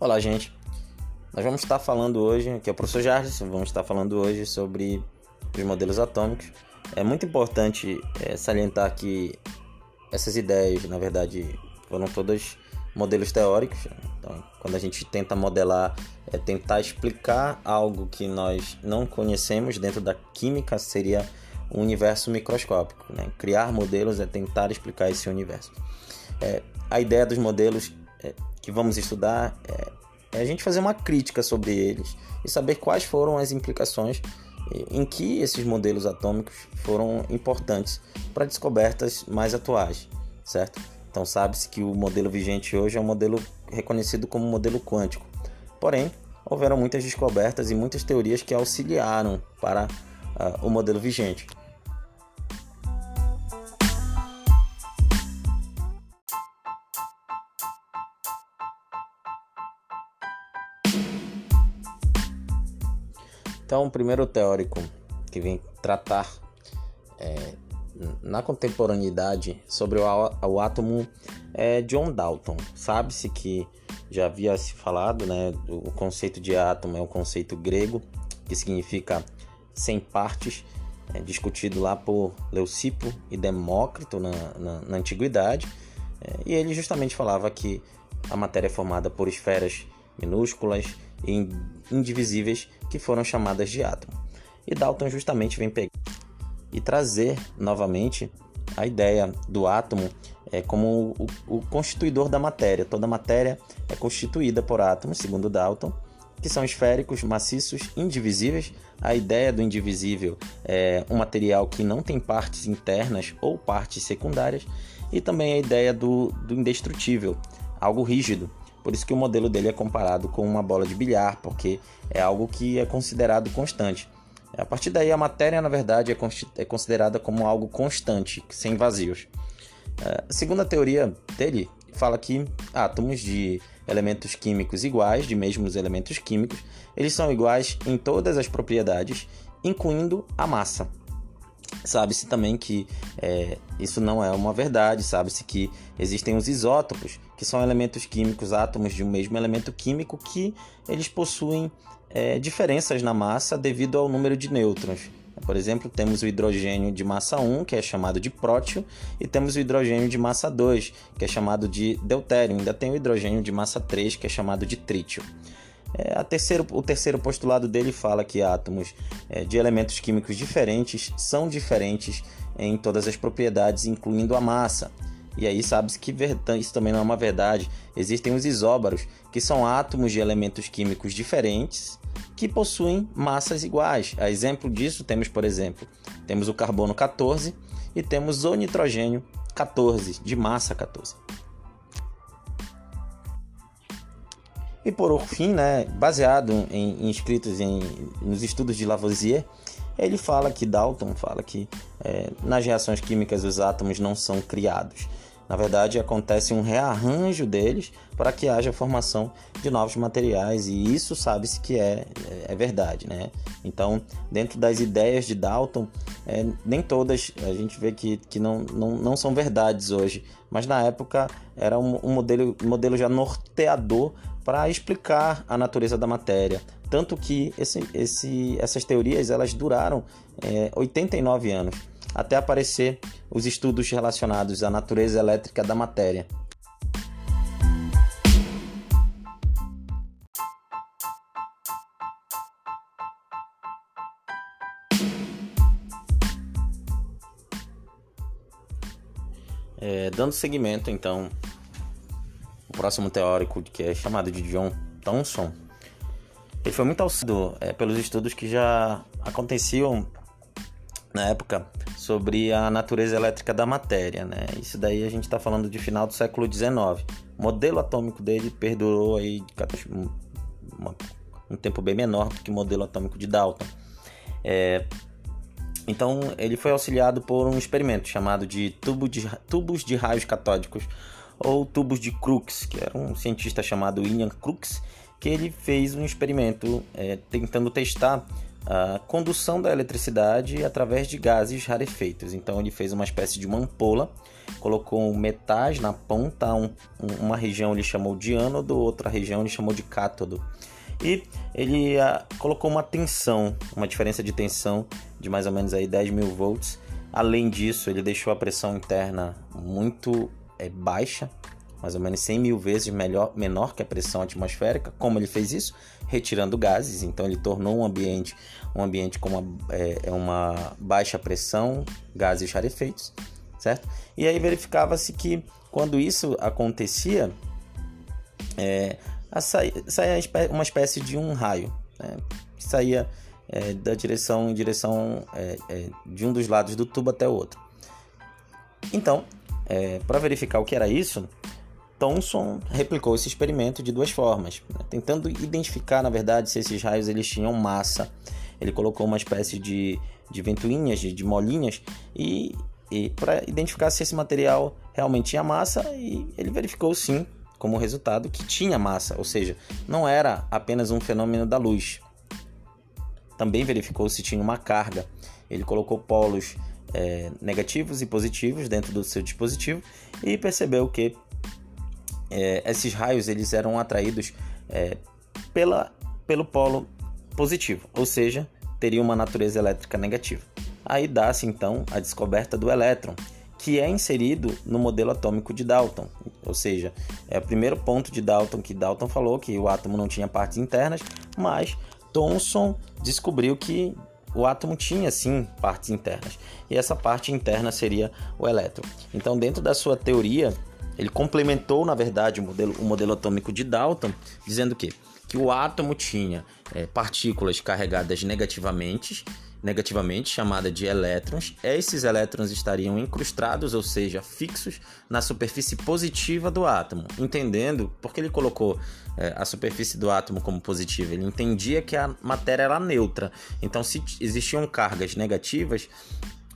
Olá, gente. Nós vamos estar falando hoje, aqui é o professor Jardim, vamos estar falando hoje sobre os modelos atômicos. É muito importante é, salientar que essas ideias, na verdade, foram todas modelos teóricos. Então, quando a gente tenta modelar, é tentar explicar algo que nós não conhecemos dentro da química, seria um universo microscópico. Né? Criar modelos é tentar explicar esse universo. É, a ideia dos modelos que vamos estudar é, é, a gente fazer uma crítica sobre eles e saber quais foram as implicações em que esses modelos atômicos foram importantes para descobertas mais atuais, certo? Então sabe-se que o modelo vigente hoje é um modelo reconhecido como modelo quântico. Porém, houveram muitas descobertas e muitas teorias que auxiliaram para uh, o modelo vigente. Então, o primeiro teórico que vem tratar é, na contemporaneidade sobre o, o átomo é John Dalton. Sabe-se que já havia se falado, né, o conceito de átomo é um conceito grego que significa sem partes, é, discutido lá por Leucipo e Demócrito na, na, na antiguidade, é, e ele justamente falava que a matéria é formada por esferas minúsculas indivisíveis que foram chamadas de átomo. E Dalton justamente vem pegar e trazer novamente a ideia do átomo é como o, o, constituidor da matéria. Toda matéria é constituída por átomos, segundo Dalton, que são esféricos, maciços, indivisíveis. A ideia do indivisível é um material que não tem partes internas ou partes secundárias, e também a ideia do, do indestrutível, algo rígido, por isso que o modelo dele é comparado com uma bola de bilhar, porque é algo que é considerado constante. A partir daí, a matéria, na verdade, é, é considerada como algo constante, sem vazios. É, a teoria dele, fala que átomos de elementos químicos iguais, de mesmos elementos químicos, eles são iguais em todas as propriedades, incluindo a massa. Sabe-se também que é, isso não é uma verdade, sabe-se que existem os isótopos, que são elementos químicos, átomos de um mesmo elemento químico, que eles possuem é, diferenças na massa devido ao número de nêutrons. Por exemplo, temos o hidrogênio de massa 1, que é chamado de prótio, e temos o hidrogênio de massa 2, que é chamado de deutério. Ainda tem o hidrogênio de massa 3, que é chamado de trítio. É, terceiro, o terceiro postulado dele fala que átomos é, de elementos químicos diferentes são diferentes em todas as propriedades, incluindo a massa. E aí sabe-se que isso também não é uma verdade. Existem os isóbaros, que são átomos de elementos químicos diferentes que possuem massas iguais. A exemplo disso, temos, por exemplo, temos o carbono 14 e temos o nitrogênio 14, de massa 14. E por fim, né, baseado em, em escritos em, nos estudos de Lavoisier, ele fala que Dalton fala que é, nas reações químicas os átomos não são criados. Na verdade, acontece um rearranjo deles para que haja formação de novos materiais e isso sabe-se que é, é verdade, né? Então, dentro das ideias de Dalton, é, nem todas a gente vê que, que não, não, não são verdades hoje, mas na época era um, um modelo, modelo já norteador para explicar a natureza da matéria. Tanto que esse, esse, essas teorias elas duraram é, 89 anos, até aparecer os estudos relacionados à natureza elétrica da matéria. É, dando seguimento, então, o próximo teórico, que é chamado de John Thomson, ele foi muito auxiliado é, pelos estudos que já aconteciam na época sobre a natureza elétrica da matéria, né? Isso daí a gente está falando de final do século XIX. O modelo atômico dele perdurou aí um tempo bem menor do que o modelo atômico de Dalton. É, então ele foi auxiliado por um experimento chamado de, tubo de tubos de raios catódicos ou tubos de Crookes, que era um cientista chamado William Crookes, que ele fez um experimento é, tentando testar a condução da eletricidade através de gases rarefeitos. Então ele fez uma espécie de uma ampola, colocou metais na ponta, um, uma região ele chamou de ânodo, outra região ele chamou de cátodo. E ele a, colocou uma tensão, uma diferença de tensão de mais ou menos aí 10 mil volts. Além disso, ele deixou a pressão interna muito é, baixa, mais ou menos 100 mil vezes melhor, menor que a pressão atmosférica. Como ele fez isso? Retirando gases, então ele tornou um ambiente um ambiente com uma, é, é uma baixa pressão, gases rarefeitos, certo? E aí verificava-se que quando isso acontecia, é, saía uma espécie de um raio, né? que saía é, da direção em direção é, é, de um dos lados do tubo até o outro. Então, é, para verificar o que era isso, Thomson replicou esse experimento de duas formas, né? tentando identificar, na verdade, se esses raios eles tinham massa. Ele colocou uma espécie de, de ventoinhas, de, de molinhas, e, e para identificar se esse material realmente tinha massa, e ele verificou sim, como resultado, que tinha massa, ou seja, não era apenas um fenômeno da luz. Também verificou se tinha uma carga. Ele colocou polos é, negativos e positivos dentro do seu dispositivo e percebeu que é, esses raios eles eram atraídos é, pela, pelo polo positivo, ou seja, teria uma natureza elétrica negativa. Aí dá-se então a descoberta do elétron, que é inserido no modelo atômico de Dalton, ou seja, é o primeiro ponto de Dalton que Dalton falou que o átomo não tinha partes internas, mas Thomson descobriu que o átomo tinha sim partes internas e essa parte interna seria o elétron. Então, dentro da sua teoria, ele complementou, na verdade, o modelo, o modelo atômico de Dalton, dizendo que, que o átomo tinha é, partículas carregadas negativamente, negativamente, chamada de elétrons. Esses elétrons estariam incrustados, ou seja, fixos na superfície positiva do átomo. Entendendo, porque ele colocou é, a superfície do átomo como positiva, ele entendia que a matéria era neutra. Então, se existiam cargas negativas,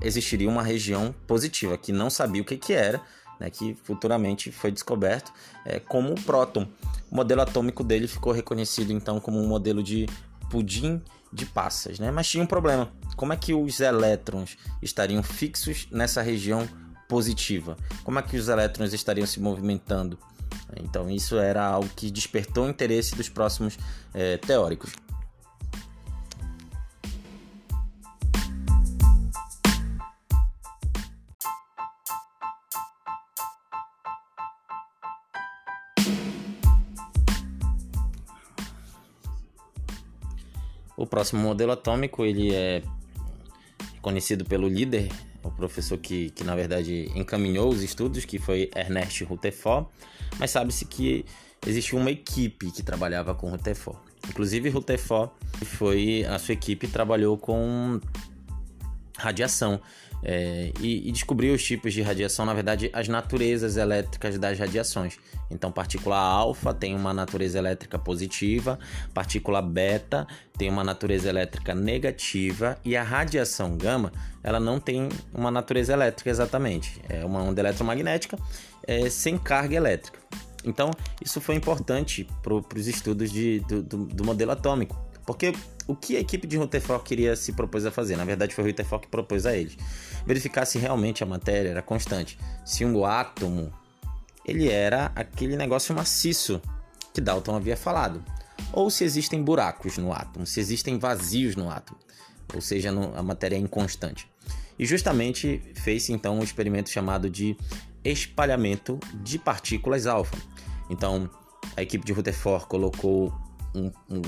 existiria uma região positiva que não sabia o que, que era né, que futuramente foi descoberto é, como o próton. O modelo atômico dele ficou reconhecido então como um modelo de pudim de passas, né? Mas tinha um problema. Como é que os elétrons estariam fixos nessa região positiva? Como é que os elétrons estariam se movimentando? Então isso era algo que despertou o interesse dos próximos é, teóricos. Próximo modelo atômico ele é conhecido pelo líder, o professor que, que na verdade encaminhou os estudos, que foi Ernest Rutherford, mas sabe-se que existiu uma equipe que trabalhava com Rutherford. Inclusive Rutherford foi a sua equipe trabalhou com radiação é, e, e descobriu os tipos de radiação, na verdade, as naturezas elétricas das radiações. Então, partícula alfa tem uma natureza elétrica positiva, partícula beta tem uma natureza elétrica negativa e a radiação gama ela não tem uma natureza elétrica exatamente. É uma onda eletromagnética é, sem carga elétrica. Então, isso foi importante para os estudos de, do, do, do modelo atômico porque o que a equipe de Rutherford queria se propôs a fazer? Na verdade, foi Rutherford que propôs a eles. Verificar se realmente a matéria era constante. Se um átomo ele era aquele negócio maciço que Dalton havia falado. Ou se existem buracos no átomo, se existem vazios no átomo. Ou seja, a matéria é inconstante. E justamente fez-se então um experimento chamado de espalhamento de partículas alfa. Então, a equipe de Rutherford colocou um, um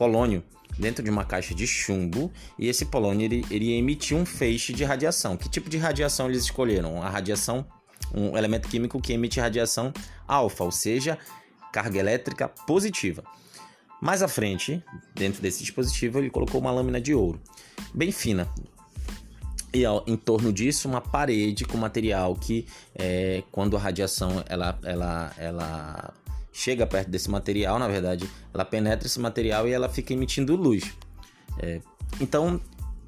polônio dentro de uma caixa de chumbo e esse polônio ele, ele um feixe de radiação. Que tipo de radiação eles escolheram? A radiação, um elemento químico que emite radiação alfa, ou seja, carga elétrica positiva. Mais à frente, dentro desse dispositivo, ele colocou uma lâmina de ouro, bem fina. E ao, em torno disso, uma parede com material que, é, quando a radiação ela, ela, ela chega perto desse material, na verdade, ela penetra esse material e ela fica emitindo luz. É, então,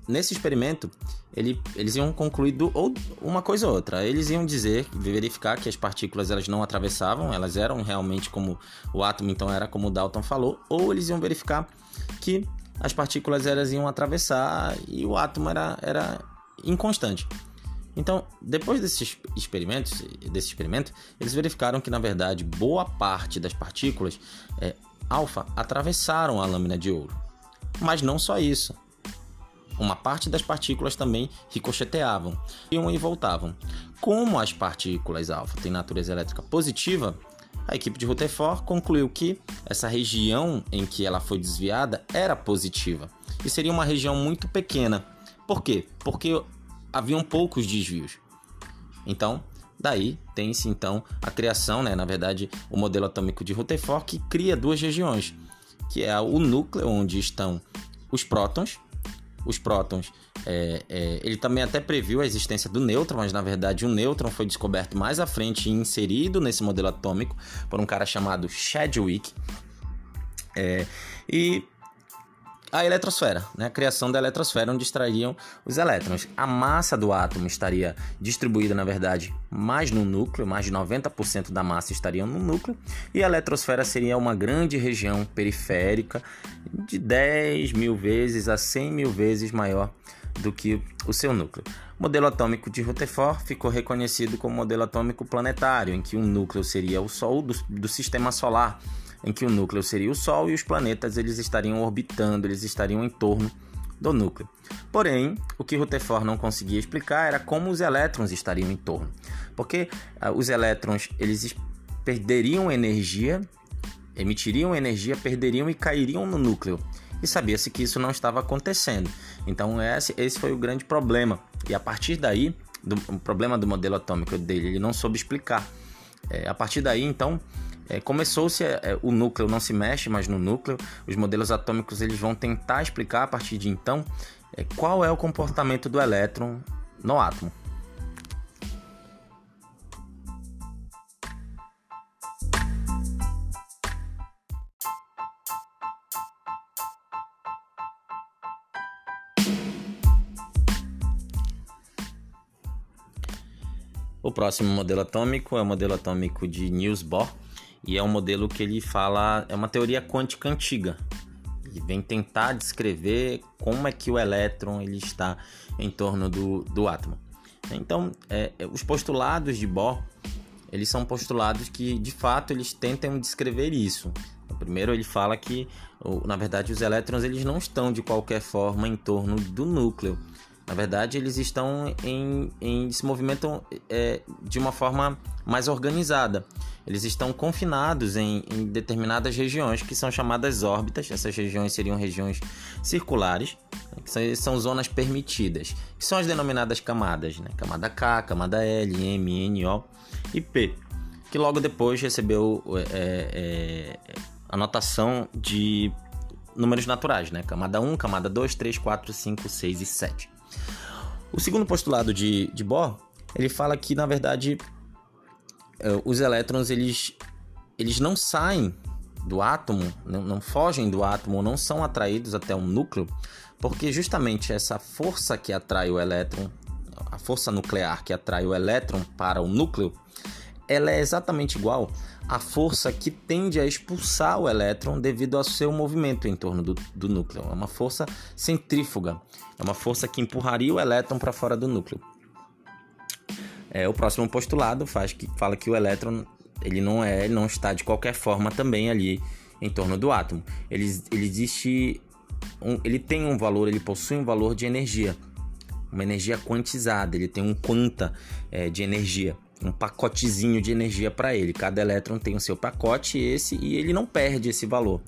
nesse experimento, ele, eles iam concluir do, ou uma coisa ou outra. Eles iam dizer, verificar que as partículas elas não atravessavam, elas eram realmente como o átomo, então era como Dalton falou, ou eles iam verificar que as partículas elas iam atravessar e o átomo era, era inconstante. Então, depois desses experimentos, desse experimento, eles verificaram que na verdade boa parte das partículas é, alfa atravessaram a lâmina de ouro. Mas não só isso. Uma parte das partículas também ricocheteavam, iam e voltavam. Como as partículas alfa têm natureza elétrica positiva, a equipe de Rutherford concluiu que essa região em que ela foi desviada era positiva e seria uma região muito pequena. Por quê? Porque haviam poucos desvios. Então, daí tem-se então a criação, né, na verdade, o modelo atômico de Rutherford que cria duas regiões, que é o núcleo onde estão os prótons. Os prótons, é, é, ele também até previu a existência do nêutron, mas na verdade o nêutron foi descoberto mais à frente e inserido nesse modelo atômico por um cara chamado Chadwick. É, e a eletrosfera, né? a criação da eletrosfera, onde extrairiam os elétrons. A massa do átomo estaria distribuída, na verdade, mais no núcleo, mais de 90% da massa estaria no núcleo, e a eletrosfera seria uma grande região periférica de 10 mil vezes a 100 mil vezes maior do que o seu núcleo. O modelo atômico de Rutherford ficou reconhecido como modelo atômico planetário, em que um núcleo seria o Sol do, do sistema solar em que o núcleo seria o Sol e os planetas eles estariam orbitando, eles estariam em torno do núcleo. Porém, o que Rutherford não conseguia explicar era como os elétrons estariam em torno, porque uh, os elétrons eles perderiam energia, emitiriam energia, perderiam e cairiam no núcleo. E sabia-se que isso não estava acontecendo. Então esse, esse foi o grande problema. E a partir daí, do, o problema do modelo atômico dele, ele não soube explicar. É, a partir daí, então, é, Começou-se é, é, o núcleo não se mexe mais no núcleo. Os modelos atômicos eles vão tentar explicar a partir de então é, qual é o comportamento do elétron no átomo. O próximo modelo atômico é o modelo atômico de Niels Bohr e é um modelo que ele fala, é uma teoria quântica antiga. Ele vem tentar descrever como é que o elétron ele está em torno do, do átomo. Então, é, é os postulados de Bohr, eles são postulados que, de fato, eles tentam descrever isso. Primeiro, ele fala que, na verdade, os elétrons eles não estão de qualquer forma em torno do núcleo. Na verdade, eles estão em, em se movimentam é, de uma forma mais organizada. Eles estão confinados em, em, determinadas regiões que são chamadas órbitas. Essas regiões seriam regiões circulares, que são, são zonas permitidas, que são as denominadas camadas, né? camada K, camada L, M, N, O e P, que logo depois recebeu é, é, a notação de números naturais, né? camada 1, camada 2, 3, 4, 5, 6 e 7. O segundo postulado de, de Bohr, ele fala que, na verdade, é, os elétrons eles, eles não saem do átomo, não, não fogem do átomo, não são atraídos até um núcleo, porque justamente essa força que atrai o elétron, a força nuclear que atrai o elétron para o núcleo, ela é exatamente igual à força que tende a expulsar o elétron devido ao seu movimento em torno do, do núcleo. É uma força centrífuga, é uma força que empurraria o elétron para fora do núcleo. É, o próximo postulado faz que, fala que o elétron ele não é, ele não está de qualquer forma também ali em torno do átomo. Ele, ele existe, um, ele tem um valor, ele possui um valor de energia, uma energia quantizada. Ele tem um quanta é, de energia, um pacotezinho de energia para ele. Cada elétron tem o seu pacote esse e ele não perde esse valor.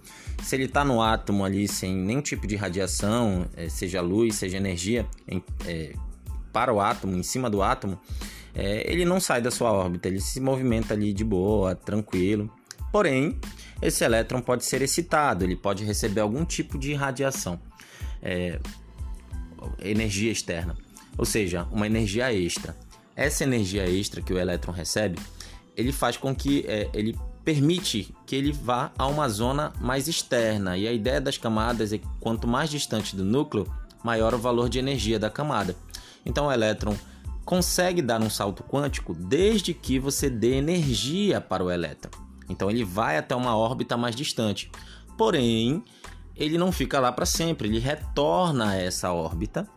Se ele está no átomo ali sem nenhum tipo de radiação, é, seja luz, seja energia, em, é, para o átomo, em cima do átomo, é, ele não sai da sua órbita, ele se movimenta ali de boa, tranquilo. Porém, esse elétron pode ser excitado, ele pode receber algum tipo de radiação, é, energia externa, ou seja, uma energia extra. Essa energia extra que o elétron recebe, ele faz com que é, ele permite que ele vá a uma zona mais externa. E a ideia das camadas é que quanto mais distante do núcleo, maior o valor de energia da camada. Então o elétron consegue dar um salto quântico desde que você dê energia para o elétron. Então ele vai até uma órbita mais distante. Porém, ele não fica lá para sempre, ele retorna a essa órbita,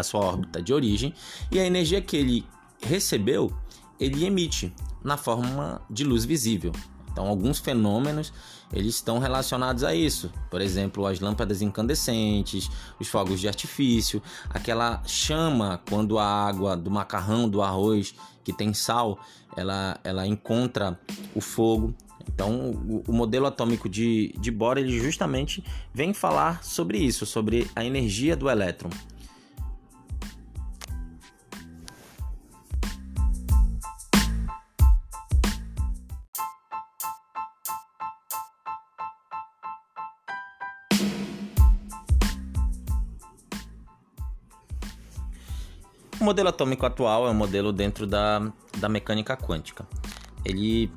a sua órbita de origem, e a energia que ele recebeu, ele emite na forma de luz visível. Então, alguns fenômenos eles estão relacionados a isso. Por exemplo, as lâmpadas incandescentes, os fogos de artifício, aquela chama quando a água do macarrão, do arroz que tem sal, ela, ela encontra o fogo. Então, o, o modelo atômico de, de Bohr ele justamente vem falar sobre isso, sobre a energia do elétron. O modelo atômico atual é um modelo dentro da, da mecânica quântica. Ele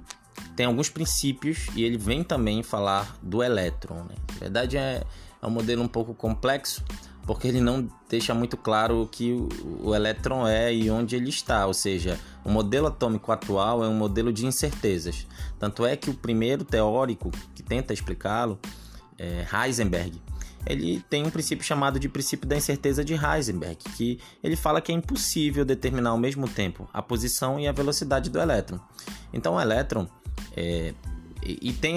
tem alguns princípios e ele vem também falar do elétron. Né? Na verdade, é, é um modelo um pouco complexo, porque ele não deixa muito claro o que o, elétron é e onde ele está. Ou seja, o modelo atômico atual é um modelo de incertezas. Tanto é que o primeiro teórico que tenta explicá-lo é Heisenberg ele tem um princípio chamado de princípio da incerteza de Heisenberg, que ele fala que é impossível determinar ao mesmo tempo a posição e a velocidade do elétron. Então, o elétron é, e tem,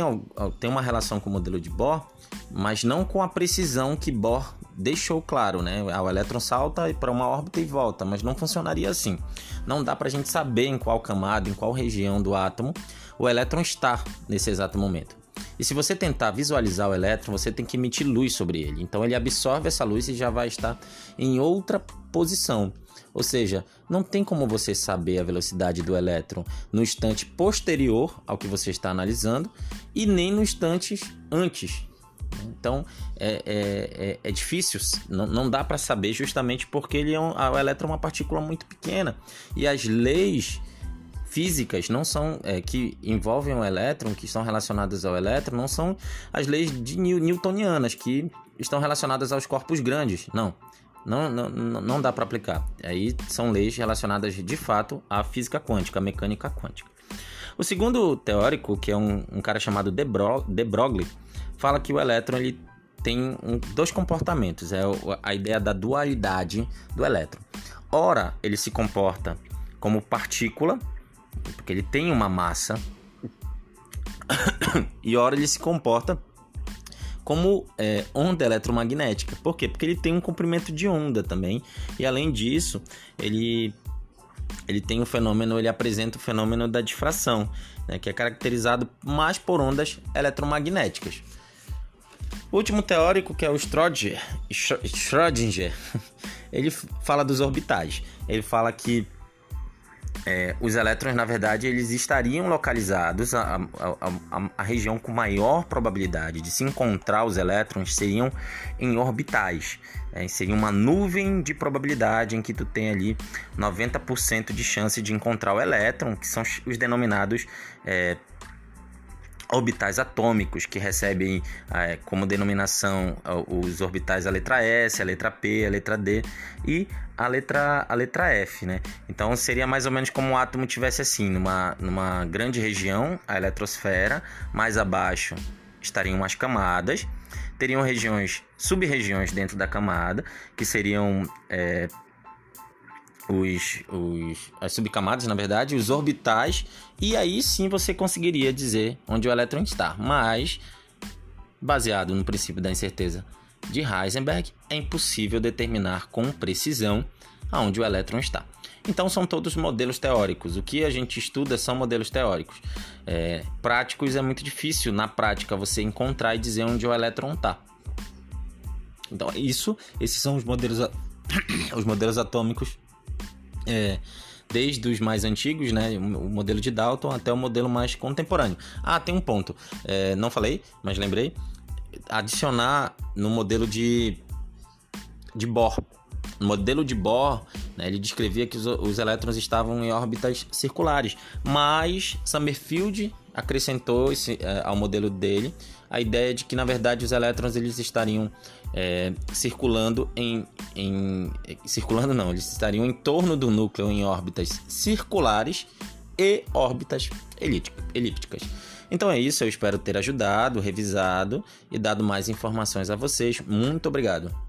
tem uma relação com o modelo de Bohr, mas não com a precisão que Bohr deixou claro, né? Ah, o elétron salta para uma órbita e volta, mas não funcionaria assim. Não dá para a gente saber em qual camada, em qual região do átomo o elétron está nesse exato momento. E se você tentar visualizar o elétron, você tem que emitir luz sobre ele. Então ele absorve essa luz e já vai estar em outra posição. Ou seja, não tem como você saber a velocidade do elétron no instante posterior ao que você está analisando e nem no instante antes. Então é, é, é, é difícil, não, não dá para saber justamente porque ele é um, o elétron é uma partícula muito pequena e as leis físicas não são é, que envolvem o elétron, que estão relacionadas ao elétron, não são as leis de newtonianas que estão relacionadas aos corpos grandes. Não. Não, não, não dá para aplicar. Aí são leis relacionadas de fato à física quântica, à mecânica quântica. O segundo teórico, que é um, um cara chamado De, Bro, De Broglie, fala que o elétron ele tem um, dois comportamentos. É a ideia da dualidade do elétron. Ora, ele se comporta como partícula porque ele tem uma massa e ora ele se comporta como é, onda eletromagnética. Por quê? Porque ele tem um comprimento de onda também e além disso ele ele tem um fenômeno, ele apresenta o fenômeno da difração, né, que é caracterizado mais por ondas eletromagnéticas. O último teórico, que é o Schrödinger, Schrödinger ele fala dos orbitais. Ele fala que é, os elétrons, na verdade, eles estariam localizados, a, a, a, a, região com maior probabilidade de se encontrar os elétrons seriam em orbitais. É, seria uma nuvem de probabilidade em que tu tem ali 90% de chance de encontrar o elétron, que são os denominados é, orbitais atômicos que recebem é, como denominação os orbitais a letra S, a letra P, a letra D e a letra, a letra F, né? Então seria mais ou menos como o átomo tivesse assim, numa, numa grande região, a eletrosfera, mais abaixo estariam as camadas, teriam regiões, sub-regiões dentro da camada, que seriam é, os, os, as subcamadas, na verdade, os orbitais, e aí sim você conseguiria dizer onde o elétron está. Mas, baseado no princípio da incerteza de Heisenberg, é impossível determinar com precisão aonde o elétron está. Então são todos modelos teóricos. O que a gente estuda são modelos teóricos. É, práticos é muito difícil na prática você encontrar e dizer onde o elétron está. Então isso, esses são os modelos, os modelos atômicos é, desde os mais antigos, né, o modelo de Dalton até o modelo mais contemporâneo. Ah, tem um ponto, é, não falei, mas lembrei, adicionar no modelo de, de Bohr. No modelo de Bohr, né, ele descrevia que os, os elétrons estavam em órbitas circulares, mas Summerfield acrescentou esse, é, ao modelo dele a ideia de que na verdade os elétrons eles estariam é, circulando em, em circulando não eles estariam em torno do núcleo em órbitas circulares e órbitas elípticas Então é isso, eu espero ter ajudado, revisado e dado mais informações a vocês. Muito obrigado.